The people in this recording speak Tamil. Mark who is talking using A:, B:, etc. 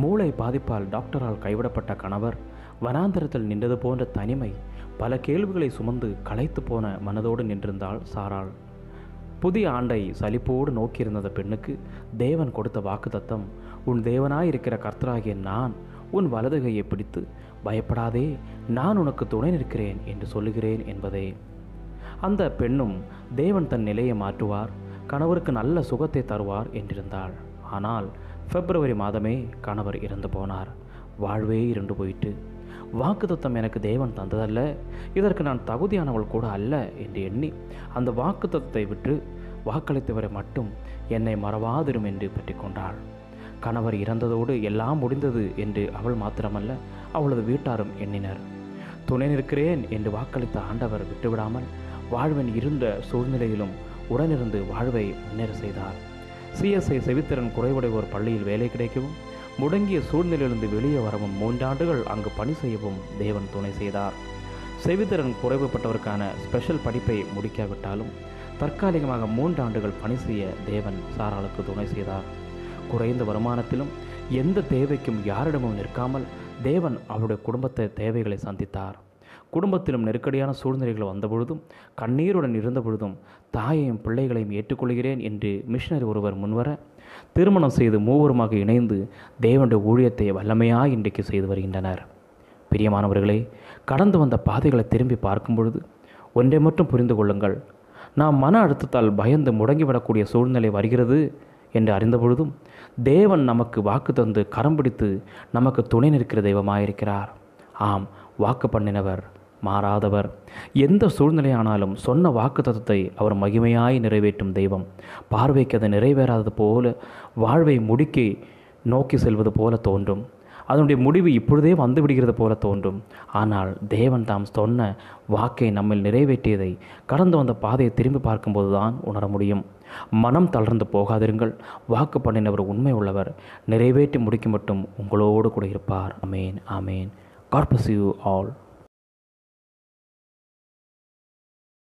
A: மூளை பாதிப்பால் டாக்டரால் கைவிடப்பட்ட கணவர் வனாந்தரத்தில் நின்றது போன்ற தனிமை பல கேள்விகளை சுமந்து களைத்து போன மனதோடு நின்றிருந்தாள் சாராள். புதிய ஆண்டை சலிப்போடு நோக்கியிருந்த பெண்ணுக்கு தேவன் கொடுத்த வாக்குத்தத்தம் உன் தேவனாயிருக்கிற கர்த்தராகிய நான் உன் வலது கையை பிடித்து பயப்படாதே நான் உனக்கு துணை நிற்கிறேன் என்று சொல்லுகிறேன் என்பதே. அந்த பெண்ணும் தேவன் தன் நிலையை மாற்றுவார் கணவருக்கு நல்ல சுகத்தை தருவார் என்றிருந்தாள். ஆனால் பிப்ரவரி மாதமே கணவர் இறந்து போனார். வாழ்வே இருண்டு போயிட்டு வாக்குத்தத்தம் எனக்கு தேவன் தந்ததல்ல. இதற்கு நான் தகுதியானவள் கூட அல்ல என்று எண்ணி அந்த வாக்குத்தத்தை விட்டு வாக்களித்தவரை மட்டும் என்னை மறவாதிரும் என்று பற்றி கொண்டாள். கணவர் இறந்ததோடு எல்லாம் முடிந்தது என்று அவள் மாத்திரமல்ல அவளது வீட்டாரும் எண்ணினர். துணை நிற்கிறேன் என்று வாக்களித்த ஆண்டவர் விட்டுவிடாமல் வாழ்வன் இருந்த சூழ்நிலையிலும் உடனிருந்து வாழ்வை முன்னேற செய்தார். சிஎஸ்ஐ செவித்திறன் குறைவடைவோர் பள்ளியில் வேலை கிடைக்கவும் முடங்கிய சூழ்நிலையிலிருந்து வெளியே வரவும் மூன்றாண்டுகள் அங்கு பணி செய்யவும் தேவன் துணை செய்தார். செவித்திறன் குறைவுபட்டவருக்கான ஸ்பெஷல் படிப்பை முடிக்காவிட்டாலும் தற்காலிகமாக மூன்றாண்டுகள் பணி செய்ய தேவன் சாராளுக்கு துணை செய்தார். குறைந்த வருமானத்திலும் எந்த தேவைக்கும் யாரிடமும் நிற்காமல் தேவன் அவருடைய குடும்பத்தை தேவைகளை சந்தித்தார். குடும்பத்திலும் நெருக்கடியான சூழ்நிலைகள் வந்தபொழுதும் கண்ணீருடன் இருந்த பொழுதும் தாயையும் பிள்ளைகளையும் ஏற்றுக்கொள்கிறேன் என்று மிஷினரி ஒருவர் முன்வர திருமணம் செய்து மூவருமாக இணைந்து தேவனுடைய ஊழியத்தை வல்லமையாக இன்றைக்கு செய்து வருகின்றனர். பிரியமானவர்களே கடந்து வந்த பாதைகளை திரும்பி பார்க்கும் பொழுது ஒன்றை மட்டும் புரிந்து கொள்ளுங்கள். நாம் மன அழுத்தத்தால் பயந்து முடங்கிவிடக்கூடிய சூழ்நிலை வருகிறது என்று அறிந்த பொழுதும் தேவன் நமக்கு வாக்கு தந்து கரம் பிடித்து நமக்கு துணை நிற்கிற தெய்வமாயிருக்கிறார். ஆம் வாக்கு பண்ணினவர் மாறாதவர். எந்த சூழ்நிலையானாலும் சொன்ன வாக்கு தத்துவத்தை அவர் மகிமையாய் நிறைவேற்றும் தெய்வம். பார்வைக்கு அது நிறைவேறாதது போல வாழ்வை முடுக்கி நோக்கி செல்வது போல தோன்றும். அதனுடைய முடிவு இப்பொழுதே வந்து விடுகிறது போல தோன்றும். ஆனால் தேவன் தாம் சொன்ன வாக்கை நம்மில் நிறைவேற்றியதை கடந்து வந்த பாதையை திரும்பி பார்க்கும்போது தான் உணர முடியும். மனம் தளர்ந்து போகாதிருங்கள். வாக்கு பண்ணினவர் உண்மை உள்ளவர். நிறைவேற்றி முடிக்கும் மட்டும் உங்களோடு கூட இருப்பார். அமேன் ஆமேன். God bless you all.